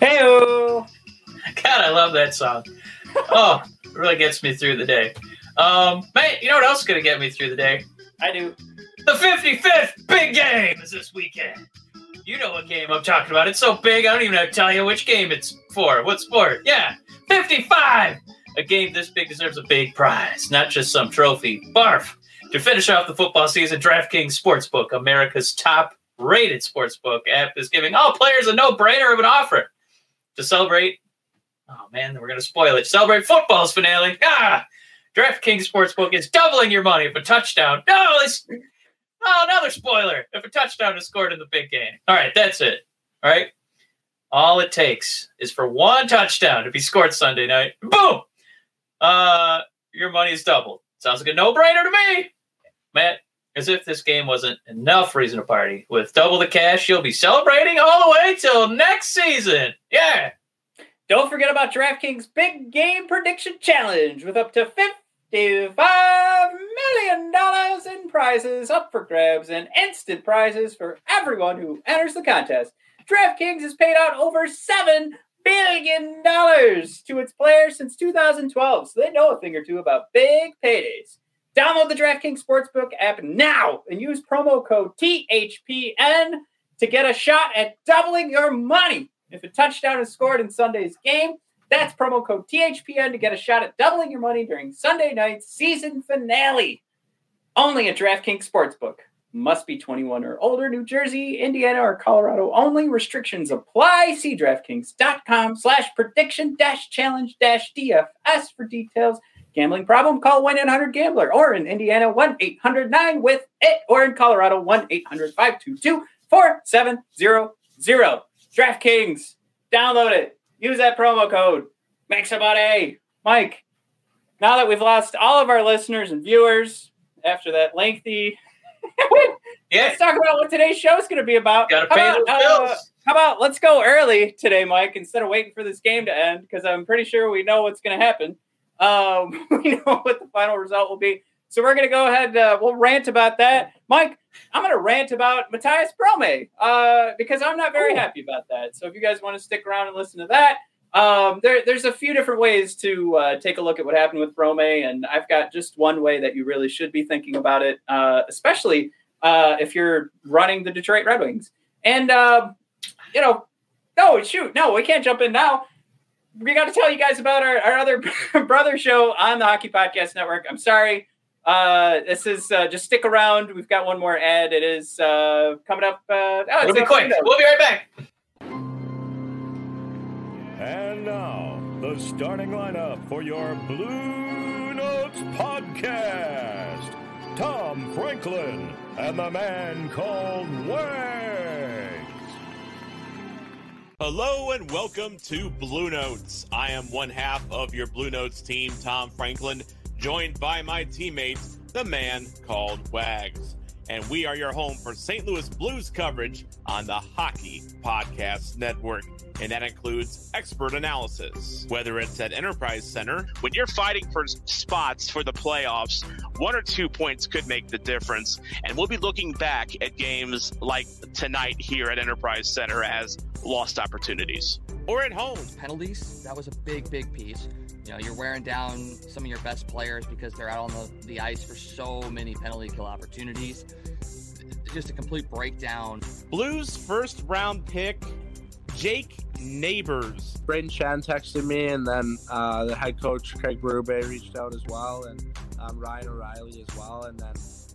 Hey, God, I love that song. Oh, it really gets me through the day. Um, mate, you know what else is going to get me through the day? I do. The 55th big game is this weekend. You know what game I'm talking about. It's so big, I don't even have to tell you which game it's for. What sport? Yeah, 55! A game this big deserves a big prize, not just some trophy. Barf! To finish off the football season, DraftKings Sportsbook, America's top rated sportsbook app, is giving all players a no brainer of an offer to celebrate. Oh man, we're going to spoil it. Celebrate football's finale. Ah! DraftKings Sportsbook is doubling your money if a touchdown. No, it's oh, another spoiler. If a touchdown is scored in the big game. All right, that's it. All right. All it takes is for one touchdown to be scored Sunday night. Boom! Uh, your money is doubled. Sounds like a no-brainer to me. Matt, as if this game wasn't enough reason to party. With double the cash, you'll be celebrating all the way till next season. Yeah. Don't forget about DraftKings Big Game Prediction Challenge with up to $55 million in prizes up for grabs and instant prizes for everyone who enters the contest. DraftKings has paid out over $7 billion to its players since 2012, so they know a thing or two about big paydays. Download the DraftKings Sportsbook app now and use promo code THPN to get a shot at doubling your money. If a touchdown is scored in Sunday's game, that's promo code THPN to get a shot at doubling your money during Sunday night's season finale. Only at DraftKings Sportsbook. Must be 21 or older. New Jersey, Indiana, or Colorado only. Restrictions apply. See DraftKings.com slash prediction dash challenge dash DFS for details. Gambling problem? Call 1 800 Gambler or in Indiana 1 800 9 with it or in Colorado 1 800 522 4700. DraftKings, download it. Use that promo code. Make some money. Mike, now that we've lost all of our listeners and viewers after that lengthy. Yeah. Let's talk about what today's show is going to be about. Gotta How pay about, those uh, bills. how about let's go early today, Mike, instead of waiting for this game to end, because I'm pretty sure we know what's going to happen. Um, we know what the final result will be. So we're going to go ahead. Uh, we'll rant about that. Mike, I'm going to rant about Matthias Brome uh, because I'm not very happy about that. So if you guys want to stick around and listen to that, um, there, there's a few different ways to uh, take a look at what happened with Brome, and I've got just one way that you really should be thinking about it, uh, especially uh, if you're running the Detroit Red Wings. And uh, you know, no, shoot, no, we can't jump in now. We got to tell you guys about our, our other brother show on the Hockey Podcast Network. I'm sorry. Uh, this is uh, just stick around. We've got one more ad. It is uh, coming up. Uh, oh, it's It'll be quick. window. We'll be right back. And now, the starting lineup for your Blue Notes podcast Tom Franklin and the man called Wags. Hello and welcome to Blue Notes. I am one half of your Blue Notes team, Tom Franklin, joined by my teammate, the man called Wags. And we are your home for St. Louis Blues coverage on the Hockey Podcast Network. And that includes expert analysis, whether it's at Enterprise Center, when you're fighting for spots for the playoffs, one or two points could make the difference. And we'll be looking back at games like tonight here at Enterprise Center as lost opportunities. or at home. penalties that was a big big piece you know you're wearing down some of your best players because they're out on the, the ice for so many penalty kill opportunities just a complete breakdown Blues first round pick, Jake Neighbors. Brayden Schenn texted me, and then uh, the head coach Craig Berube reached out as well, and um, Ryan O'Reilly as well. And then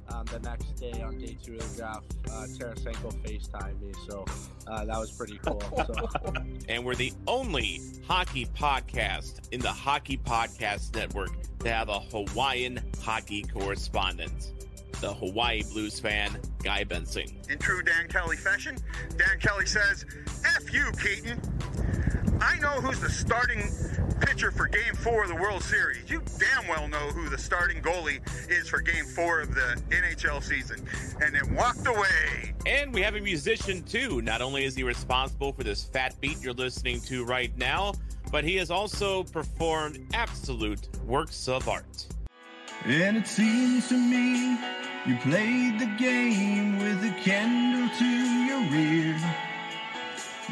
um, the next day on day two of the draft, uh, Tarasenko FaceTime me, so uh, that was pretty cool. So. And we're the only hockey podcast in the Hockey Podcast Network to have a Hawaiian hockey correspondent. The Hawaii Blues fan, Guy Benson. In true Dan Kelly fashion, Dan Kelly says, F you, Keaton. I know who's the starting pitcher for game four of the World Series. You damn well know who the starting goalie is for game four of the NHL season. And then walked away. And we have a musician too. Not only is he responsible for this fat beat you're listening to right now, but he has also performed absolute works of art. And it seems to me you played the game with a candle to your ear.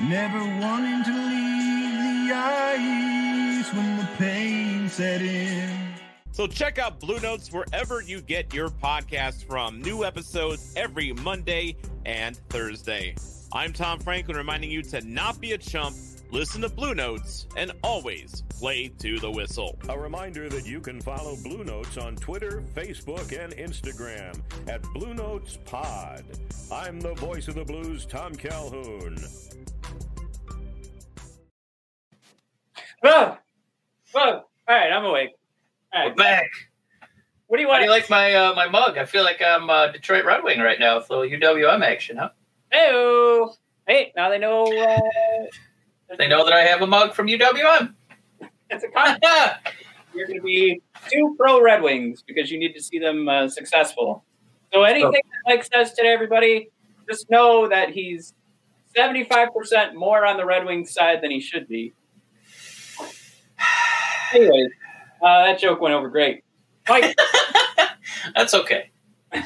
Never wanting to leave the ice when the pain set in. So check out Blue Notes wherever you get your podcasts from. New episodes every Monday and Thursday. I'm Tom Franklin reminding you to not be a chump, listen to Blue Notes, and always play to the whistle. A reminder that you can follow Blue Notes on Twitter, Facebook, and Instagram at Blue Notes Pod. I'm the voice of the blues, Tom Calhoun. Whoa! Whoa! All right, I'm awake. All We're back. what do you How want? do you like my uh, my mug? I feel like I'm uh, Detroit Red Wing right now with a little UWM action, huh? Hey, hey! Now they know. Uh, They know that I have a mug from UWM. it's a con. You're going to be two pro Red Wings because you need to see them uh, successful. So anything that Mike says today, everybody, just know that he's 75% more on the Red Wings side than he should be. Anyways, uh, that joke went over great. Mike, That's okay. All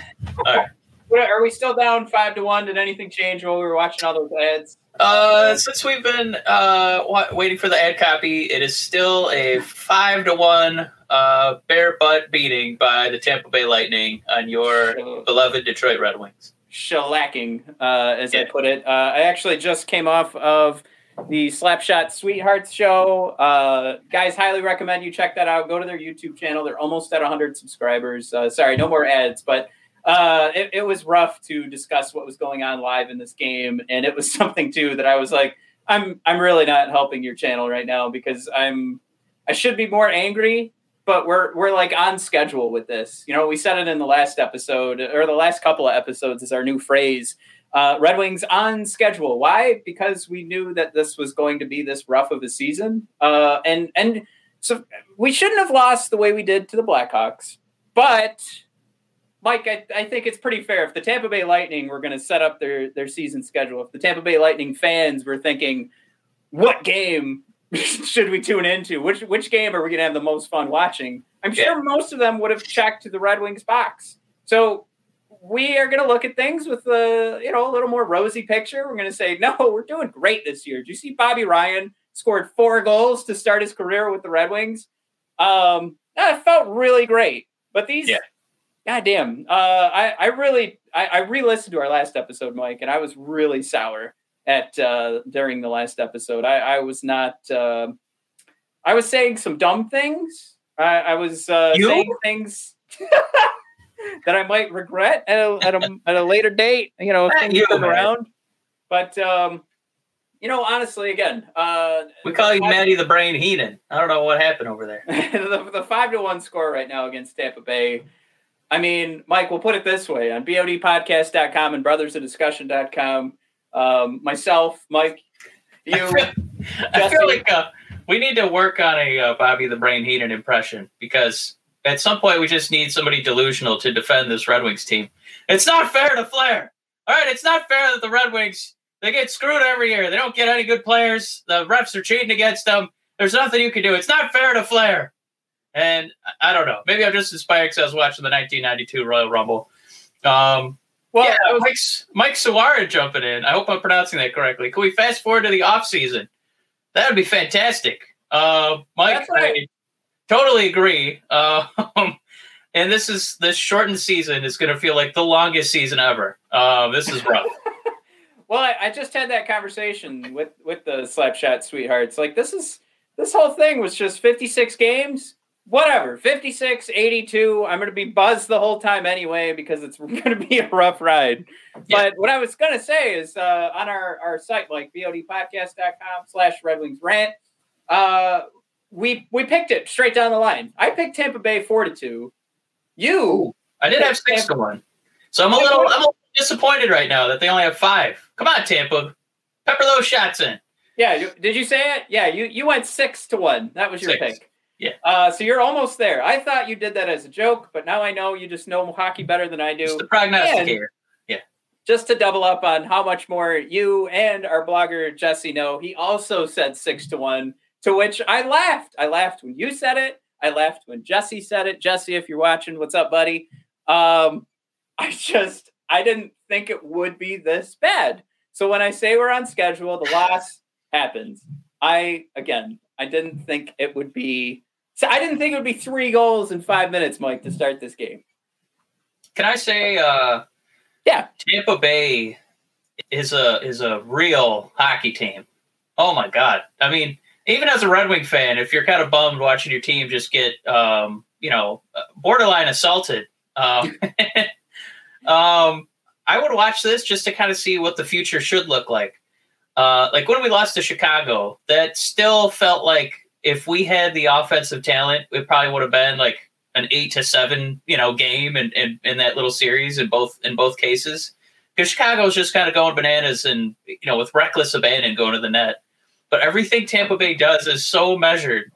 right. Are we still down five to one? Did anything change while we were watching all those ads? Uh, since we've been uh, wa- waiting for the ad copy, it is still a five to one uh, bare butt beating by the Tampa Bay Lightning on your beloved Detroit Red Wings. shellacking, uh, as I put it. Uh, I actually just came off of the Slapshot Sweethearts show. Uh, guys, highly recommend you check that out. Go to their YouTube channel. They're almost at 100 subscribers. Uh, sorry, no more ads, but uh, it, it was rough to discuss what was going on live in this game, and it was something too that I was like, I'm I'm really not helping your channel right now because I'm I should be more angry but we're we're like on schedule with this. You know, we said it in the last episode or the last couple of episodes is our new phrase. Uh, Red Wings on schedule. Why? Because we knew that this was going to be this rough of a season, uh, and and so we shouldn't have lost the way we did to the Blackhawks. But Mike, I, I think it's pretty fair if the Tampa Bay Lightning were going to set up their their season schedule. If the Tampa Bay Lightning fans were thinking, what game should we tune into? Which which game are we going to have the most fun watching? I'm sure most of them would have checked the Red Wings box. So we are going to look at things with a you know a little more rosy picture. We're going to say, no, we're doing great this year. Do you see Bobby Ryan scored four goals to start his career with the Red Wings? Um, that felt really great. But these, Yeah. Goddamn, uh, I I really I, I re-listened to our last episode, Mike, and I was really sour at uh, during the last episode. I, I was not. Uh, I was saying some dumb things. I, I was uh, saying things that I might regret at a, at a, at a later date. You know, if things you, come around. But um, you know, honestly, again, uh, We call you Matty the Brain Heenan. I don't know what happened over there. the, the five to one score right now against Tampa Bay. I mean, Mike, we'll put it this way on BODpodcast.com and brothersofdiscussion.com. Um, myself, Mike, you, I feel, I feel like uh, we need to work on a uh, Bobby the Brain Heenan impression because at some point we just need somebody delusional to defend this Red Wings team. It's not fair to Flair. All right, it's not fair that the Red Wings they get screwed every year. They don't get any good players. The refs are cheating against them. There's nothing you can do. It's not fair to Flair. And I- don't know. Maybe I'm just inspired because I was watching the 1992 Royal Rumble. Um, well, yeah, was- Mike, Mike Suara jumping in. I hope I'm pronouncing that correctly. Can we fast forward to the off season? That would be fantastic. Uh, Mike, right. I totally agree. Uh, and this is this shortened season is going to feel like the longest season ever. Uh, this is rough. Well, I, I just had that conversation with with the Slapshot Sweethearts. Like this is this whole thing was just 56 games. Whatever 56 82 i'm going to be buzzed the whole time anyway because it's going to be a rough ride but what i was going to say is uh, on our, our site like bodpodcast.com slash red wings rant uh, we we picked it straight down the line i picked tampa bay 4 to 2 you I did have six to one. So I'm a little I'm a little disappointed right now that they only have five. Come on, Tampa. Pepper those shots in. yeah you, did you say it yeah you you went 6 to 1 that was your Six. pick Yeah. uh, so you're almost there i thought you did that as a joke but now i know you just know hockey better than i do It's the prognosticator. Yeah. just to double up on how much more you and our blogger Jesse know, he also said six to one, to which I laughed. I laughed when you said it. I laughed when Jesse said it. Jesse, if you're watching, what's up, buddy? Um, I just I didn't think it would be this bad. So when I say we're on schedule, the loss happens. I again, I didn't think it would be. So I didn't think it would be three goals in five minutes, Mike, to start this game. Can I say uh Yeah. Tampa Bay is a is a real hockey team. Oh my god. I mean, even as a Red Wing fan, if you're kind of bummed watching your team just get um, you know, borderline assaulted, um, um I would watch this just to kind of see what the future should look like. Uh, like when we lost to Chicago, that still felt like if we had the offensive talent, it probably would have been like an eight to seven, you know, game in, in, in that little series in both in both cases. Because Chicago's just kind of going bananas and you know with reckless abandon going to the net. But everything Tampa Bay does is so measured.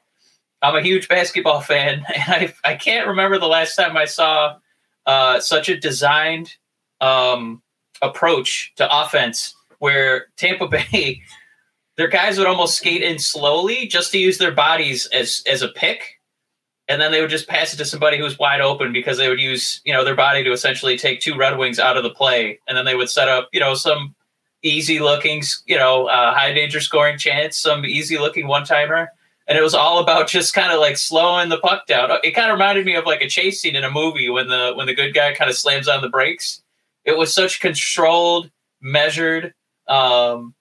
I'm a huge basketball fan, and I I can't remember the last time I saw uh, such a designed um, approach to offense where Tampa Bay, their guys would almost skate in slowly just to use their bodies as as a pick, and then they would just pass it to somebody who was wide open because they would use you know their body to essentially take two Red Wings out of the play, and then they would set up you know some easy looking you know uh, high danger scoring chance, some easy looking one timer. And it was all about just kind of like slowing the puck down. It kind of reminded me of like a chase scene in a movie when the when the good guy kind of slams on the brakes. It was such controlled, measured, um,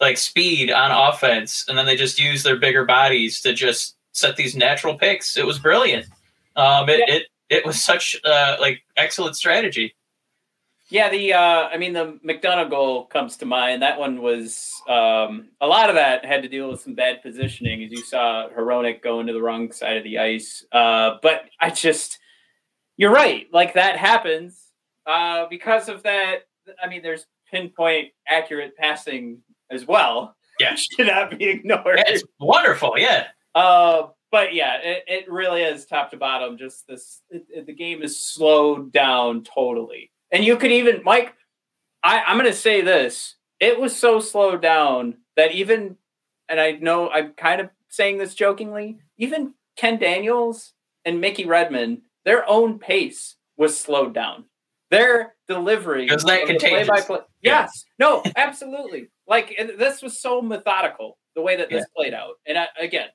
like speed on offense, and then they just use their bigger bodies to just set these natural picks. It was brilliant. Um, it, it it was such uh, like excellent strategy. Yeah, the uh, I mean the McDonagh goal comes to mind. That one was um, a lot of that had to deal with some bad positioning, as you saw Hronek go into the wrong side of the ice. Uh, but I just, you're right. Like that happens uh, because of that. I mean, there's pinpoint accurate passing as well. Yeah, should not be ignored. It's wonderful. Yeah. Uh, but yeah, it, it really is top to bottom. Just this, it, it- the game is slowed down totally. And you could even, Mike, I, I'm going to say this: it was so slowed down that even, and I know I'm kind of saying this jokingly, even Ken Daniels and Mickey Redmond, their own pace was slowed down. Their delivery Is that of the contagious? play-by-play- Yes, no, absolutely. Like and this was so methodical the way that this played out. And I, again,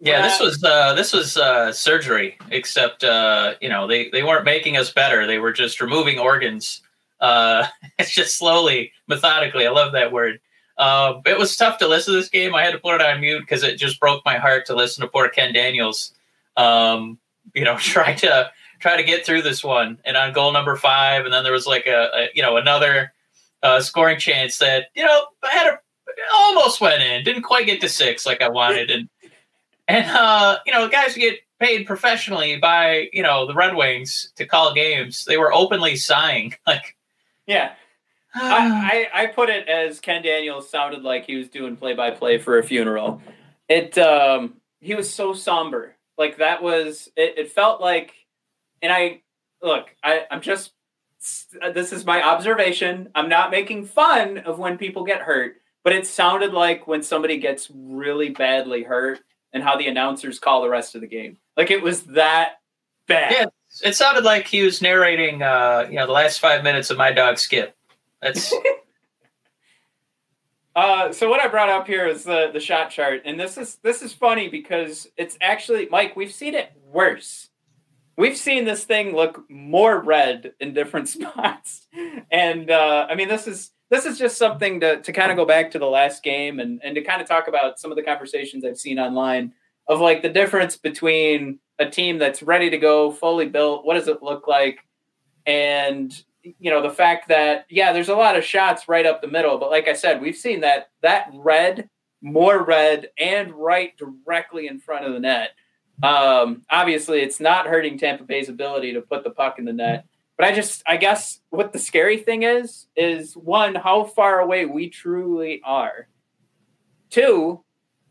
Yeah, this Uh, was uh, this was uh, surgery, except uh, you know they, they weren't making us better. They were just removing organs. Uh, it's just slowly, methodically. I love that word. Uh, it was tough to listen to this game. I had to put it on mute because it just broke my heart to listen to poor Ken Daniels. Um, you know, try to try to get through this one. And on goal number five, and then there was like a, a you know another uh, scoring chance that you know I had a almost went in, didn't quite get to six like I wanted, and and uh, you know, guys get paid professionally by you know the Red Wings to call games, they were openly sighing. Like, Yeah. I, I, I put it as Ken Daniels sounded like he was doing play by play for a funeral. It um he was so somber. Like that was it, it felt like and I look, I, I'm just this is my observation. I'm not making fun of when people get hurt, but it sounded like when somebody gets really badly hurt and how the announcers call the rest of the game. Like it was that bad. yeah, it sounded like he was narrating, uh, you know, the last five minutes of my dog Skip. That's Uh, so what I brought up here is the the shot chart, and this is this is funny because it's actually Mike. We've seen it worse. We've seen this thing look more red in different spots, and uh, I mean this is this is just something to to kind of go back to the last game and and to kind of talk about some of the conversations I've seen online. of like the difference between a team that's ready to go, fully built. What does it look like? And you know the fact that yeah, there's a lot of shots right up the middle, but like I said, we've seen that that red, more red, and right directly in front of the net. Um, obviously, it's not hurting Tampa Bay's ability to put the puck in the net. But I just, I guess, what the scary thing is, is one, how far away we truly are. Two,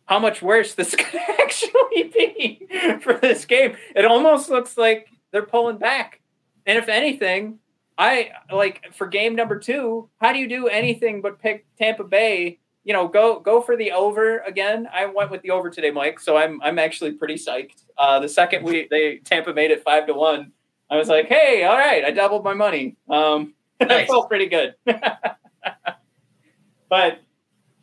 how much worse this could actually be for this game. It almost looks like they're pulling back. And if anything, I like for game number two, how do you do anything but pick Tampa Bay? You know, go go for the over again. I went with the over today, Mike. So I'm I'm actually pretty psyched. Uh, the second we they Tampa made it five to one, I was like, hey, all right, I doubled my money. Um, nice. Felt pretty good. but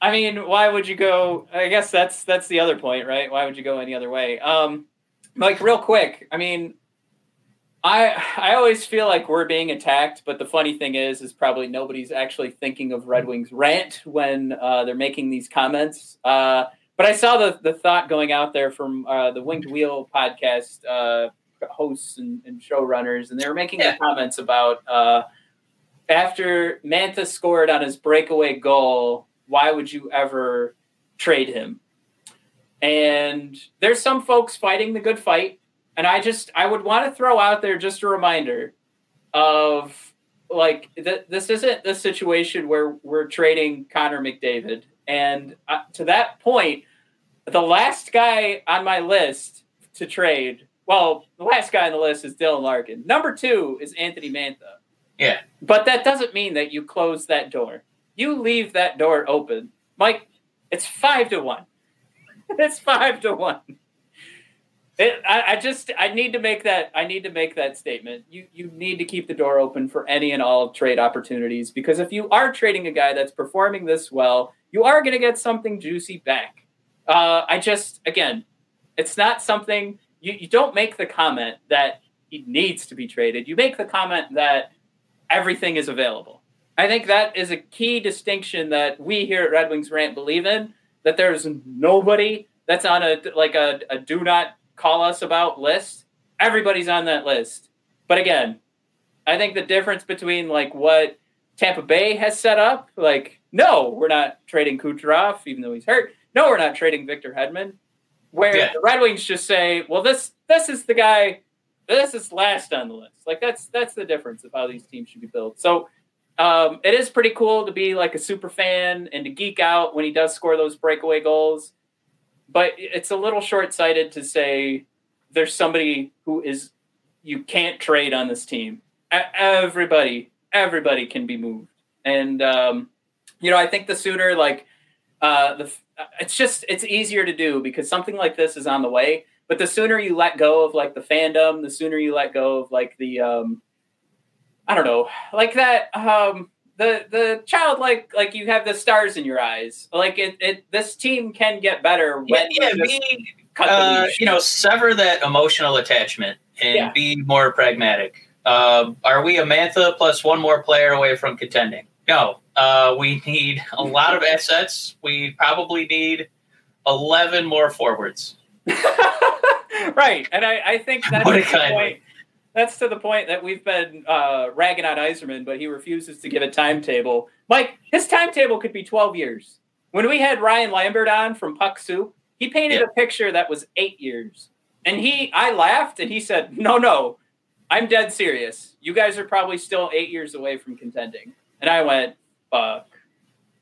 I mean, why would you go? I guess that's that's the other point, right? Why would you go any other way? Um, like real quick, I mean, I I always feel like we're being attacked, but the funny thing is, is probably nobody's actually thinking of Red Wings rant when uh, they're making these comments. Uh, but I saw the the thought going out there from uh, the Winged Wheel podcast uh, hosts and, and, showrunners, and they were making yeah. the comments about uh, after Mantha scored on his breakaway goal, why would you ever trade him? And there's some folks fighting the good fight and I just I would want to throw out there just a reminder of like th- this isn't the situation where we're trading Connor McDavid. And uh, to that point, the last guy on my list to trade, well, the last guy on the list is Dylan Larkin. Number two is Anthony Mantha. Yeah. But that doesn't mean that you close that door. You leave that door open. Mike, it's five to one. it's five to one. It, I, I, just I need to make that I need to make that statement. You you need to keep the door open for any and all trade opportunities because if you are trading a guy that's performing this well, you are going to get something juicy back. Uh, I just again, it's not something you, you don't make the comment that he needs to be traded. You make the comment that everything is available. I think that is a key distinction that we here at Red Wings Rant believe in. That there's nobody that's on a like a, a do not call us about list, everybody's on that list. But again, I think the difference between like what Tampa Bay has set up, like, no, we're not trading Kucherov, even though he's hurt. No, we're not trading Victor Hedman. Where yeah. the Red Wings just say, well, this this is the guy, this is last on the list. Like that's that's the difference of how these teams should be built. So um, it is pretty cool to be like a super fan and to geek out when he does score those breakaway goals but it's a little short sighted to say there's somebody who is you can't trade on this team. Everybody, everybody can be moved, and um, you know I think the sooner like uh, the it's just it's easier to do because something like this is on the way. But the sooner you let go of like the fandom, the sooner you let go of like the um, I don't know, like that um, the the child like like you have the stars in your eyes. Like it, it this team can get better when yeah, yeah be, uh, you know sever that emotional attachment and yeah. be more pragmatic. Uh, are we a Mantha plus one more player away from contending? No. Uh, we need a lot of assets. We probably need eleven more forwards. right, and I, I think that's the point that's to the point that we've been uh, ragging on Yzerman, but he refuses to give a timetable. Mike, his timetable could be 12 years. When we had Ryan Lambert on from Puck Soup, he painted a picture that was eight years. And he, I laughed and he said, no, no, I'm dead serious. You guys are probably still eight years away from contending. And I went, fuck.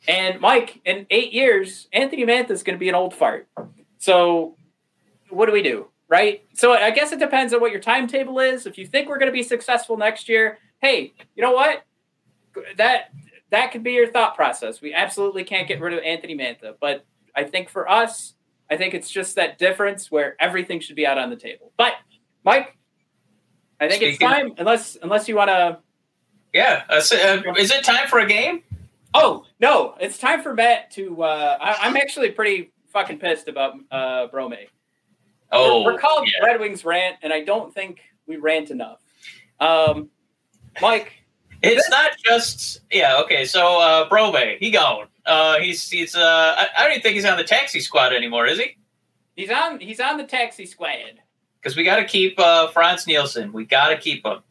And Mike, in eight years, Anthony Mantha is going to be an old fart. So what do we do? Right? So I guess it depends on what your timetable is. If you think we're going to be successful next year, hey, you know what? That that could be your thought process. We absolutely can't get rid of Anthony Mantha, but I think for us, I think it's just that difference where everything should be out on the table. But Mike, I think Speaking it's time unless unless you want to. Yeah, uh, is it time for a game? Oh no, it's time for Matt to. Uh, I, am actually pretty fucking pissed about uh, Brome. Oh, we're, we're called yeah. Red Wings Rant, and I don't think we rant enough. Um, Mike, it's not just yeah. Okay, so uh, Brome, he gone. Uh, he's he's. Uh, I, I don't even think he's on the taxi squad anymore, is he? He's on. He's on the taxi squad. because we got to keep uh, Frans Nielsen. We got to keep him.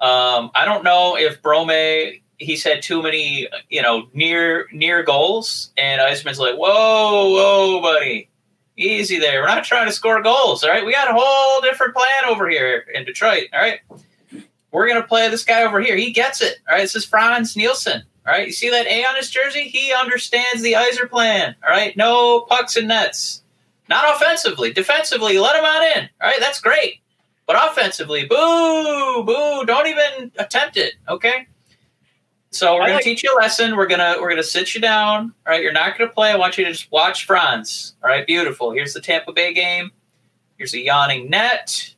Um, I don't know if Brome he's had too many you know near near goals, and Yzerman's like, whoa, whoa, buddy, easy there. We're not trying to score goals. All right, we got a whole different plan over here in Detroit. All right, we're gonna play this guy over here. He gets it. All right, this is Frans Nielsen. All right, you see that A on his jersey? He understands the Yzer plan. All right, no pucks and nets. Not offensively, defensively, let him on in. All right, that's great. But offensively, boo, boo, don't even attempt it. Okay. So we're I gonna like- teach you a lesson. We're gonna we're gonna sit you down. All right, you're not gonna play. I want you to just watch Frans. All right, beautiful. Here's the Tampa Bay game. Here's a yawning net.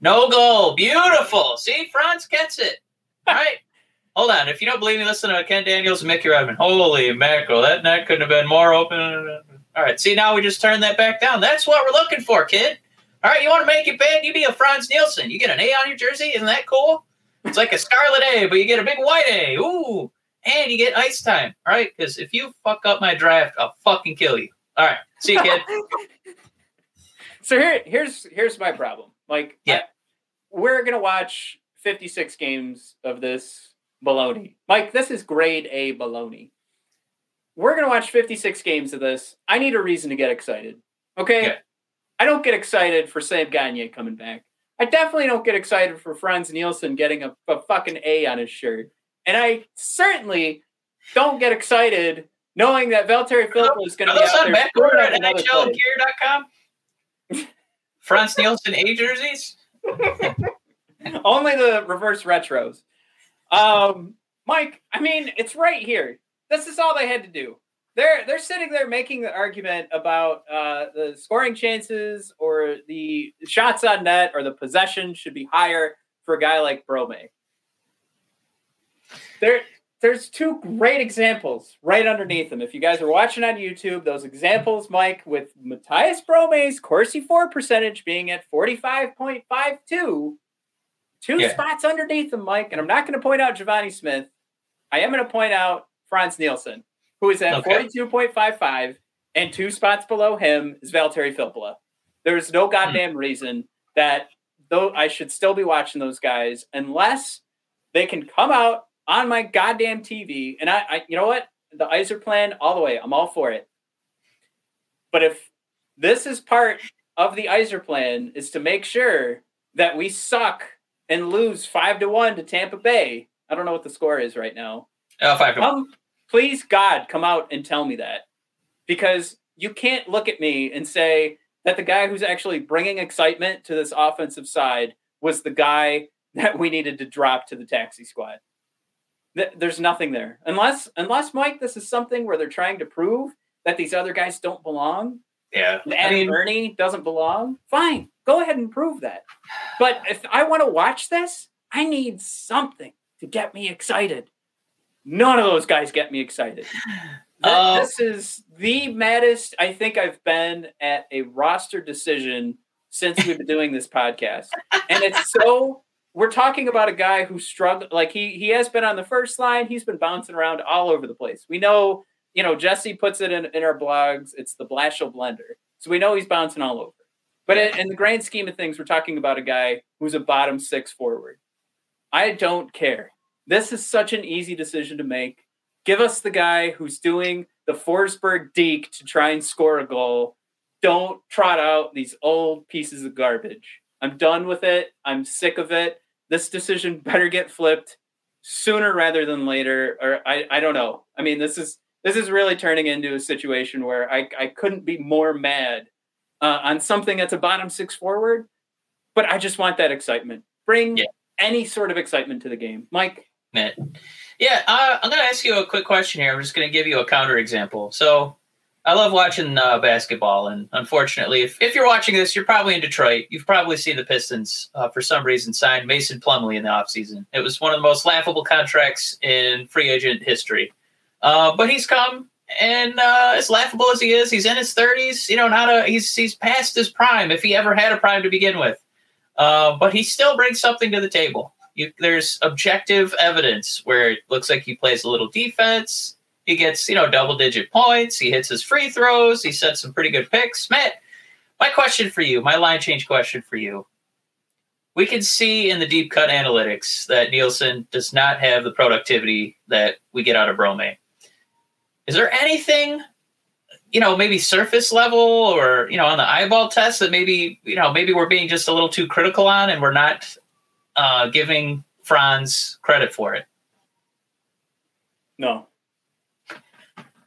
No goal. Beautiful. See, Frans gets it. All right. Hold on. If you don't believe me, listen to Ken Daniels and Mickey Redmond. Holy mackerel, that net couldn't have been more open. All right. See, now we just turned that back down. That's what we're looking for, kid. All right. You want to make it big? You be a Frans Nielsen. You get an A on your jersey. Isn't that cool? It's like a scarlet A, but you get a big white A. Ooh. And you get ice time. All right. Because if you fuck up my draft, I'll fucking kill you. All right. See you, kid. So here, here's here's my problem. Like, Yeah. I- we're gonna watch 56 games of this baloney. Mike, this is grade A baloney. We're gonna watch 56 games of this. I need a reason to get excited. Okay. Yeah. I don't get excited for Sam Gagne coming back. I definitely don't get excited for Frans Nielsen getting a, a fucking A on his shirt. And I certainly don't get excited knowing that Valtteri Filppula is going to be out on there back order scoring at. NHLgear.com? Frans Nielsen A jerseys? Only the reverse retros. Um, Mike, I mean, it's right here. This is all they had to do. They're they're sitting there making the argument about uh, the scoring chances or the shots on net or the possession should be higher for a guy like Brome. There, there's two great examples right underneath them. If you guys are watching on YouTube, those examples, Mike, with Matthias Brome's Corsi 4 percentage being at 45.52, two Yeah. spots underneath him, Mike. And I'm not going to point out Givani Smith. I am going to point out Frans Nielsen, who is at Okay. 42.55, and two spots below him is Valtteri Filppula. There's no goddamn reason that though I should still be watching those guys unless they can come out on my goddamn TV. And I, I you know what? The Yzer plan all the way. I'm all for it. But if this is part of the Yzer plan is to make sure that we suck and lose five to one to Tampa Bay. I don't know what the score is right now. Oh, five to one. Please, God, come out and tell me that. Because you can't look at me and say that the guy who's actually bringing excitement to this offensive side was the guy that we needed to drop to the taxi squad. There's nothing there. Unless, unless Mike, this is something where they're trying to prove that these other guys don't belong. Yeah. And I mean, Ernie doesn't belong. Fine, go ahead and prove that. But if I want to watch this, I need something to get me excited. None of those guys get me excited. Uh, this is the maddest I think I've been at a roster decision since we've been doing this podcast. And it's so we're talking about a guy who struggled like he he has been on the first line, he's been bouncing around all over the place. We know, you know, Jesse puts it in, in our blogs, it's the Blashill blender. So we know he's bouncing all over. But in, in the grand scheme of things, we're talking about a guy who's a bottom six forward. I don't care. This is such an easy decision to make. Give us the guy who's doing the Forsberg deke to try and score a goal. Don't trot out these old pieces of garbage. I'm done with it. I'm sick of it. This decision better get flipped sooner rather than later. Or I, I don't know. I mean, this is this is really turning into a situation where I, I couldn't be more mad uh, on something that's a bottom six forward. But I just want that excitement. Bring Yeah. any sort of excitement to the game, Mike. Yeah, uh, I'm going to ask you a quick question here. I'm just going to give you a counter example. So, I love watching uh, basketball, and unfortunately, if, if you're watching this, you're probably in Detroit. You've probably seen the Pistons, uh, for some reason, sign Mason Plumlee in the offseason. It was one of the most laughable contracts in free agent history. Uh, but he's come, and uh, as laughable as he is, he's in his 30s. You know, not a he's he's past his prime if he ever had a prime to begin with. Uh, but he still brings something to the table. You, there's objective evidence where it looks like he plays a little defense. He gets, you know, double digit points. He hits his free throws. He sets some pretty good picks. Matt, My question for you, my line change question for you. We can see in the deep cut analytics that Nielsen does not have the productivity that we get out of Brome. Is there anything, you know, maybe surface level or, you know, on the eyeball test that maybe, you know, maybe we're being just a little too critical on and we're not uh, giving Frans credit for it? No.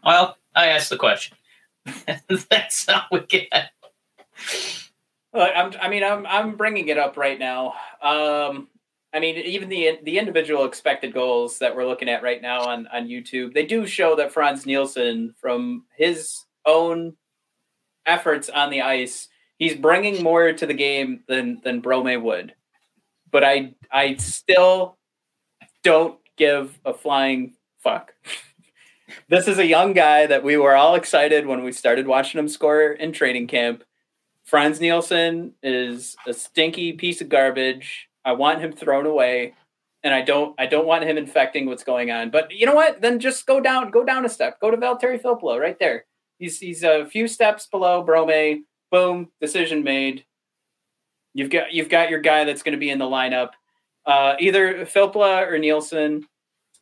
Well, I asked the question. That's all we get. Look, I'm, I mean, I'm I'm bringing it up right now. Um, I mean, even the the individual expected goals that we're looking at right now on on YouTube, they do show that Frans Nielsen, from his own efforts on the ice, he's bringing more to the game than than Brome would. But I I still don't give a flying fuck. this is a young guy that we were all excited when we started watching him score in training camp. Frans Nielsen is a stinky piece of garbage. I want him thrown away, and I don't I don't want him infecting what's going on. But you know what? Then just go down go down a step. Go to Valtteri Filppula right there. He's he's a few steps below Brome. Boom, decision made. You've got you've got your guy that's going to be in the lineup. Uh, either Filppula or Nielsen.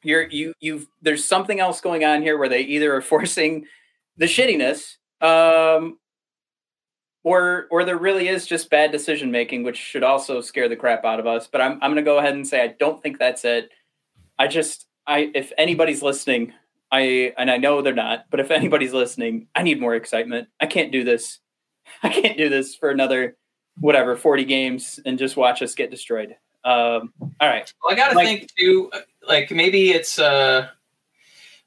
You're you you've there's something else going on here where they either are forcing the shittiness um, or or there really is just bad decision making, which should also scare the crap out of us. But I'm I'm going to go ahead and say I don't think that's it. I just I if anybody's listening, I and I know they're not, but if anybody's listening, I need more excitement. I can't do this. I can't do this for another whatever 40 games and just watch us get destroyed. Um, all right. Well, I got to Like- think too. Like maybe it's. uh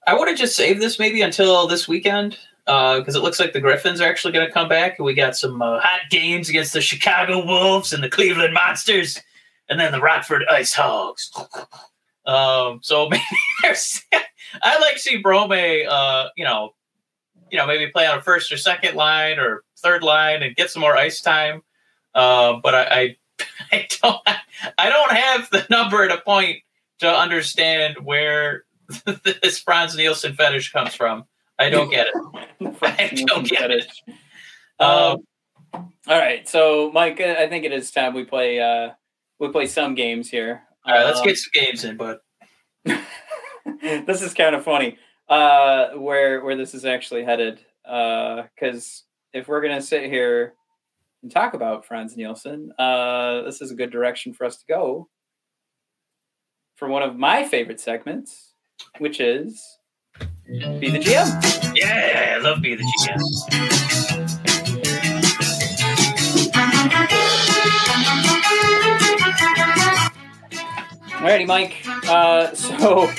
I would have just saved this maybe until this weekend because it looks like the Griffins are actually going to come back, and we got some uh, hot games against the Chicago Wolves and the Cleveland Monsters, and then the Rockford Ice Hogs. Um, so maybe there's. I like to see Brome, uh, you know, you know, maybe play on a first or second line or third line and get some more ice time. Uh, but I, I, I don't, I don't have the number at a point to understand where this Frans Nielsen fetish comes from. I don't get it. I don't get it. Um, all right, so Mike, uh, I think it is time we play. Uh, we play some games here. All right, let's Um, get some games in, but this is kind of funny uh, where where this is actually headed. Because if we're gonna sit here and talk about Frans Nielsen, uh, this is a good direction for us to go for one of my favorite segments, which is be the GM. yeah, I love being the GM. Alrighty, Mike. Uh, so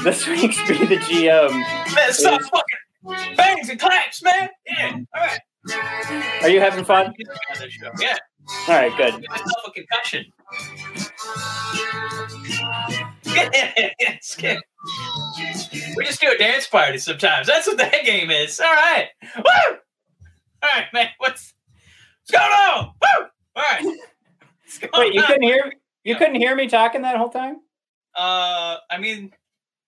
this week's be the GM. Man, stop is- fucking bangs and claps, man. Yeah, all right. Are you having fun? On this show. Yeah, All right, good. give myself a concussion. We just do a dance party sometimes. That's what that game is. All right. Woo! All right, man. What's what's going on? Woo! All right. Wait, you on? couldn't hear you couldn't hear me talking that whole time? Uh, I mean,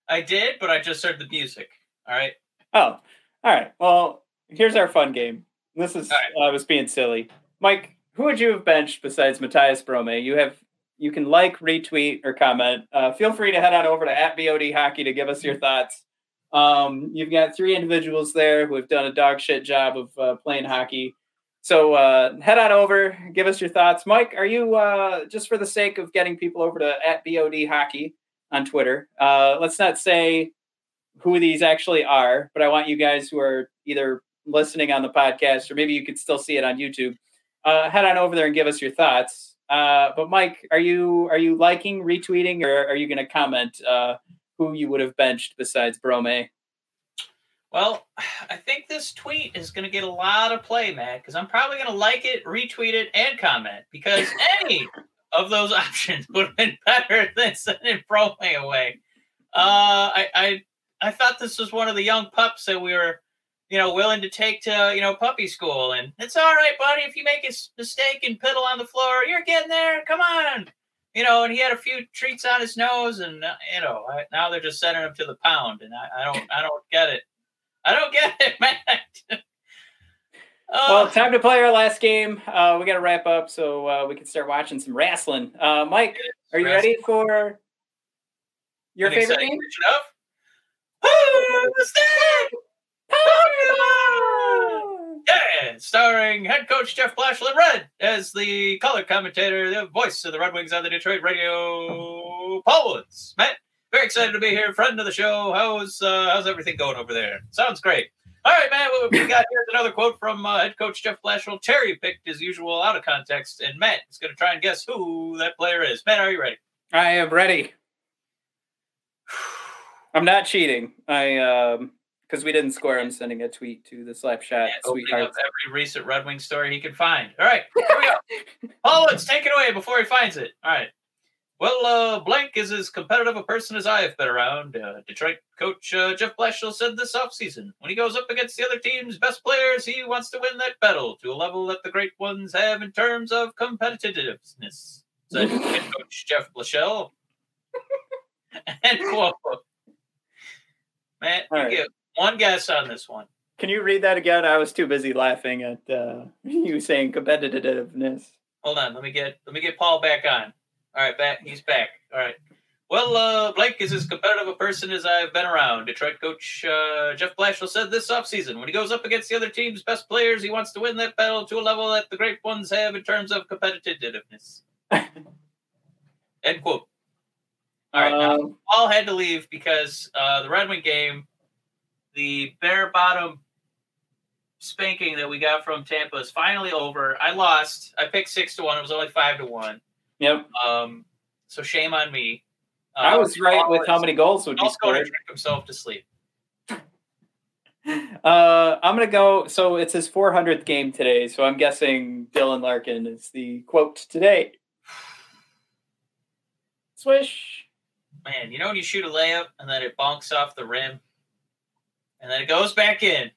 I did, but I just heard the music. All right. Oh, all right. Well, here's our fun game. This is I was being silly. Mike, who would you have benched besides Matthias Brome? You have you can like, retweet, or comment. Uh, feel free to head on over to at BOD Hockey to give us your thoughts. Um, you've got three individuals there who have done a dog shit job of uh, playing hockey. So uh, head on over, give us your thoughts. Mike, are you uh, just for the sake of getting people over to at BOD Hockey on Twitter? Uh, let's not say who these actually are, but I want you guys who are either listening on the podcast or maybe you could still see it on YouTube. Uh, head on over there and give us your thoughts. Uh, but Mike, are you are you liking, retweeting, or are you going to comment uh, who you would have benched besides Brome? Well, I think this tweet is going to get a lot of play, Matt, because I'm probably going to like it, retweet it, and comment because any of those options would have been better than sending Brome away. Uh, I, I I thought this was one of the young pups that we were, you know, willing to take to you know puppy school, and it's all right, buddy. If you make a mistake and piddle on the floor, you're getting there. Come on, you know. And he had a few treats on his nose, and uh, you know, I, now they're just sending him to the pound, and I, I don't I don't get it. I don't get it, man. well, time to play our last game. Uh, we got to wrap up so uh, we can start watching some wrestling. Uh, Mike, are you ready for your favorite game? Who's that? Yeah, starring head coach Jeff Blashill Red as the color commentator, the voice of the Red Wings on the Detroit radio, Paul Woods. Matt, very excited to be here, friend of the show. How's uh, how's everything going over there? Sounds great. All right, Matt, what we got here is another quote from uh, head coach Jeff Blashill. Terry picked as usual out of context, and Matt is going to try and guess who that player is. Matt, are you ready? I am ready. I'm not cheating. I um because we didn't score. I'm sending a tweet to the slap shot Opening sweetheart. up every recent Red Wing story he can find. All right, here we go. Paul Woods, take it away before he finds it. All right. Well, uh, Blank is as competitive a person as I have been around. Uh, Detroit coach uh, Jeff Blashill said this offseason when he goes up against the other team's best players, he wants to win that battle to a level that the great ones have in terms of competitiveness. Said head coach Jeff Blashill. and quote. Matt, you All right. get one guess on this one. Can you read that again? I was too busy laughing at uh, you saying competitiveness. Hold on, let me get let me get Paul back on. All right, back he's back. All right. Well, uh, Blake is as competitive a person as I've been around. Detroit coach uh, Jeff Blashill said this offseason when he goes up against the other team's best players, he wants to win that battle to a level that the great ones have in terms of competitiveness. End quote. All right, now Um, Paul had to leave because uh, the Red Wing game, the bare bottom spanking that we got from Tampa is finally over. I lost. I picked six to one. It was only five to one. Yep. Um, so shame on me. Uh, I was right with how many goals would be to scored. drink himself to sleep. Uh, I'm gonna go. So it's his 400th game today. So I'm guessing Dylan Larkin is the quote today. Swish. Man, you know when you shoot a layup and then it bonks off the rim, and then it goes back in.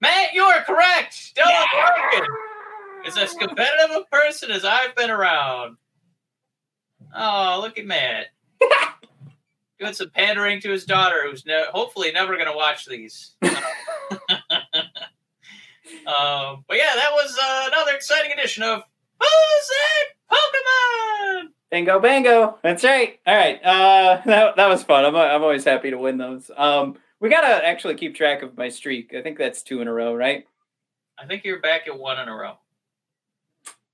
Matt, you are correct. Dylan Larkin is as competitive a person as I've been around. Oh, look at Matt. Doing some pandering to his daughter, who's hopefully never going to watch these. um, but yeah, that was uh, another exciting edition of Who's That Pokemon? Bingo, bingo. That's right. All right. Uh, that, that was fun. I'm, I'm always happy to win those. Um, we gotta actually keep track of my streak. I think that's two in a row, right? I think you're back at one in a row.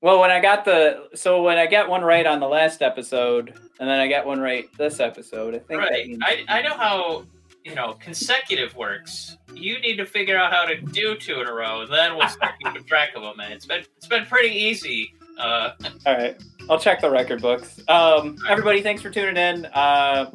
Well, when I got the so when I got one right on the last episode, and then I got one right this episode, I think Right. means- I, I know how you know consecutive works. You need to figure out how to do two in a row, and then we'll start keeping track of them. And it's been it's been pretty easy. Uh, All right. I'll check the record books. Um, everybody, thanks for tuning in. Uh,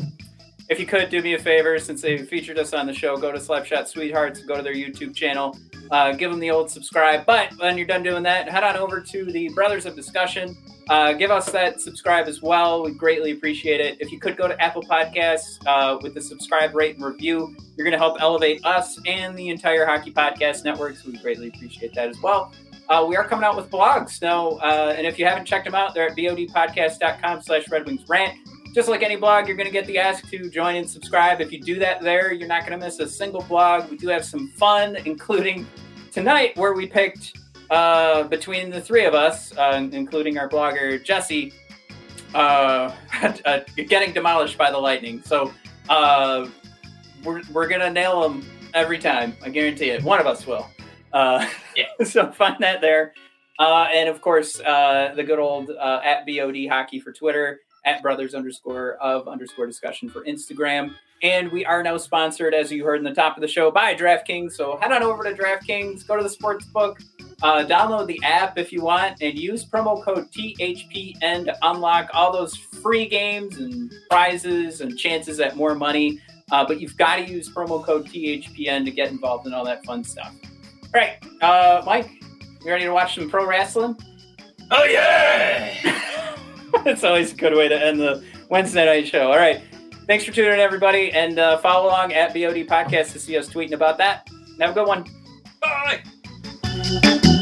if you could do me a favor, since they featured us on the show, go to Slapshot Sweethearts, go to their YouTube channel, uh, give them the old subscribe. But when you're done doing that, head on over to the Brothers of Discussion. Uh, give us that subscribe as well. We greatly appreciate it. If you could go to Apple Podcasts uh, with the subscribe rate and review, you're going to help elevate us and the entire Hockey Podcast Network. So we greatly appreciate that as well. Uh, we are coming out with blogs now, uh, and if you haven't checked them out, they're at bodpodcast.com slash Red Wings Rant. Just like any blog, you're going to get the ask to join and subscribe. If you do that there, you're not going to miss a single blog. We do have some fun, including tonight, where we picked uh, between the three of us, uh, including our blogger Jesse, uh, uh, getting demolished by the Lightning. So uh, we're, we're going to nail them every time. I guarantee it. One of us will. Uh, so find that there. Uh, and of course, uh, the good old uh, at BOD hockey for Twitter, at brothers underscore of underscore discussion for Instagram. And we are now sponsored, as you heard in the top of the show, by DraftKings. So head on over to DraftKings, go to the sports book, uh, download the app if you want, and use promo code THPN to unlock all those free games and prizes and chances at more money. Uh, but you've got to use promo code THPN to get involved in all that fun stuff. All right, uh, Mike, you ready to watch some pro wrestling? Oh yeah! it's always a good way to end the Wednesday night show. All right, thanks for tuning in, everybody, and uh, follow along at BOD Podcast to see us tweeting about that. Have a good one. Bye.